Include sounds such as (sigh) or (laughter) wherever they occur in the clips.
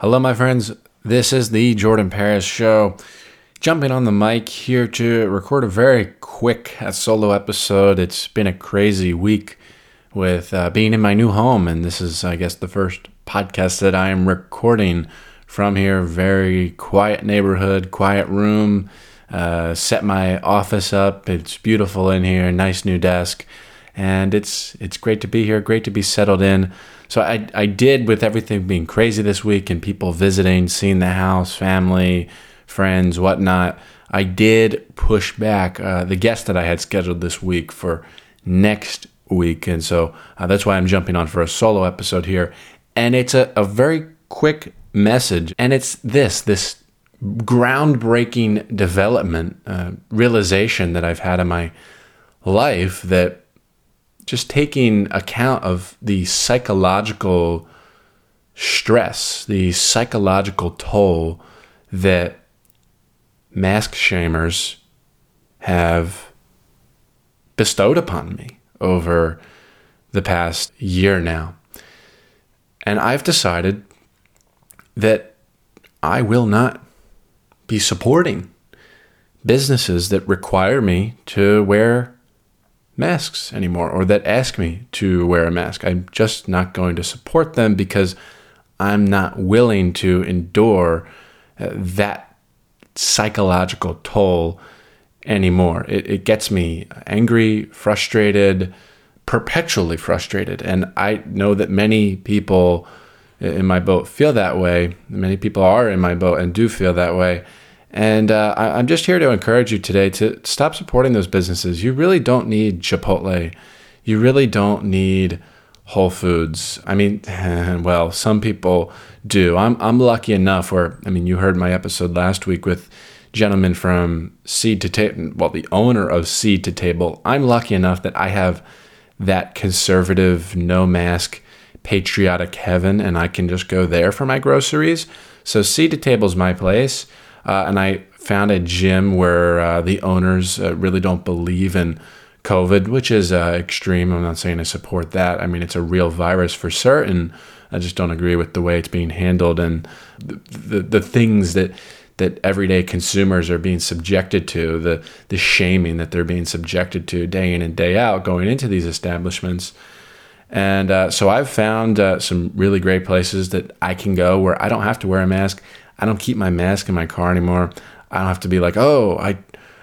Hello, my friends. This is the Jordan Paris Show. Jumping on the mic here to record a very quick uh, solo episode. It's been a crazy week with uh, being in my new home, and this is, I guess, the first podcast that I am recording from here. Very quiet neighborhood, quiet room. Uh, set my office up. It's beautiful in here. Nice new desk, and it's it's great to be here. Great to be settled in. So I, I did with everything being crazy this week and people visiting, seeing the house, family, friends, whatnot. I did push back uh, the guest that I had scheduled this week for next week. And so uh, that's why I'm jumping on for a solo episode here. And it's a, a very quick message. And it's this this groundbreaking development, uh, realization that I've had in my life that just taking account of the psychological stress, the psychological toll that mask shamers have bestowed upon me over the past year now. And I've decided that I will not be supporting businesses that require me to wear masks anymore or that ask me to wear a mask. I'm just not going to support them because I'm not willing to endure uh, that psychological toll anymore. It, it gets me angry, frustrated, perpetually frustrated. And I know that many people in my boat feel that way. Many people are in my boat and do feel that way. And uh, I, am just here to encourage you today to stop supporting those businesses. You really don't need Chipotle. You really don't need Whole Foods. I mean, (laughs) well, some people do. I'm, I'm lucky enough where, I mean, you heard my episode last week with gentleman from Seed to Table, well, the owner of Seed to Table. I'm lucky enough that I have that conservative, no mask, patriotic heaven, and I can just go there for my groceries. So Seed to Table is my place. Uh, and I found a gym where uh, the owners uh, really don't believe in COVID, which is uh, extreme. I'm not saying I support that. I mean, it's a real virus for certain. I just don't agree with the way it's being handled and the, the, the things that that everyday consumers are being subjected to, the the shaming that they're being subjected to day in and day out going into these establishments. And uh, so I've found uh, some really great places that I can go where I don't have to wear a mask. I don't keep my mask in my car anymore. I don't have to be like, oh, I,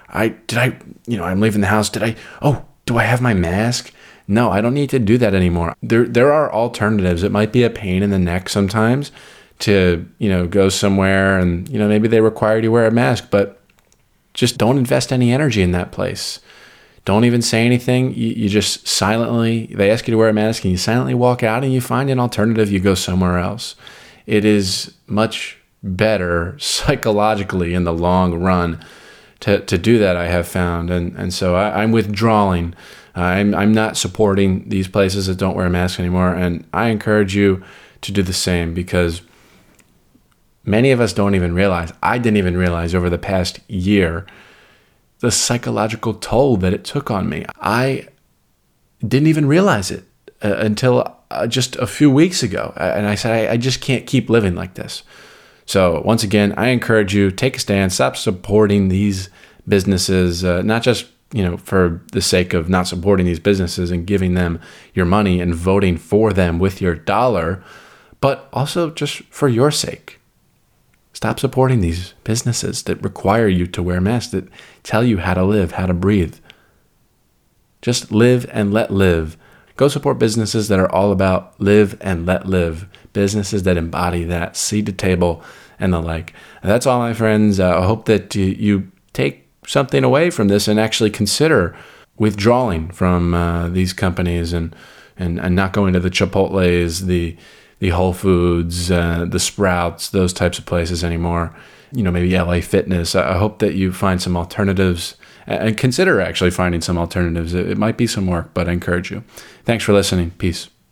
I did I, you know, I'm leaving the house. Did I? Oh, do I have my mask? No, I don't need to do that anymore. There, there are alternatives. It might be a pain in the neck sometimes to, you know, go somewhere and, you know, maybe they require you to wear a mask, but just don't invest any energy in that place. Don't even say anything. You, you just silently, they ask you to wear a mask and you silently walk out and you find an alternative. You go somewhere else. It is much better psychologically in the long run to, to do that, I have found. And, and so I, am withdrawing. I'm, I'm not supporting these places that don't wear a mask anymore. And I encourage you to do the same because many of us don't even realize, I didn't even realize over the past year, the psychological toll that it took on me. I didn't even realize it uh, until uh, just a few weeks ago. And I said, I, I just can't keep living like this. So, once again, I encourage you take a stand, stop supporting these businesses, uh, not just you know for the sake of not supporting these businesses and giving them your money and voting for them with your dollar, but also just for your sake. Stop supporting these businesses that require you to wear masks, that tell you how to live, how to breathe. Just live and let live. Go support businesses that are all about live and let live businesses that embody that, seed to table, and the like. And that's all, my friends. Uh, I hope that you, you, take something away from this and actually consider withdrawing from uh, these companies and, and, and not going to the Chipotle's, the, the Whole Foods, uh, the Sprouts, those types of places anymore. You know, maybe LA Fitness. I hope that you find some alternatives and consider actually finding some alternatives. It, might be some work, but I encourage you. Thanks for listening. Peace.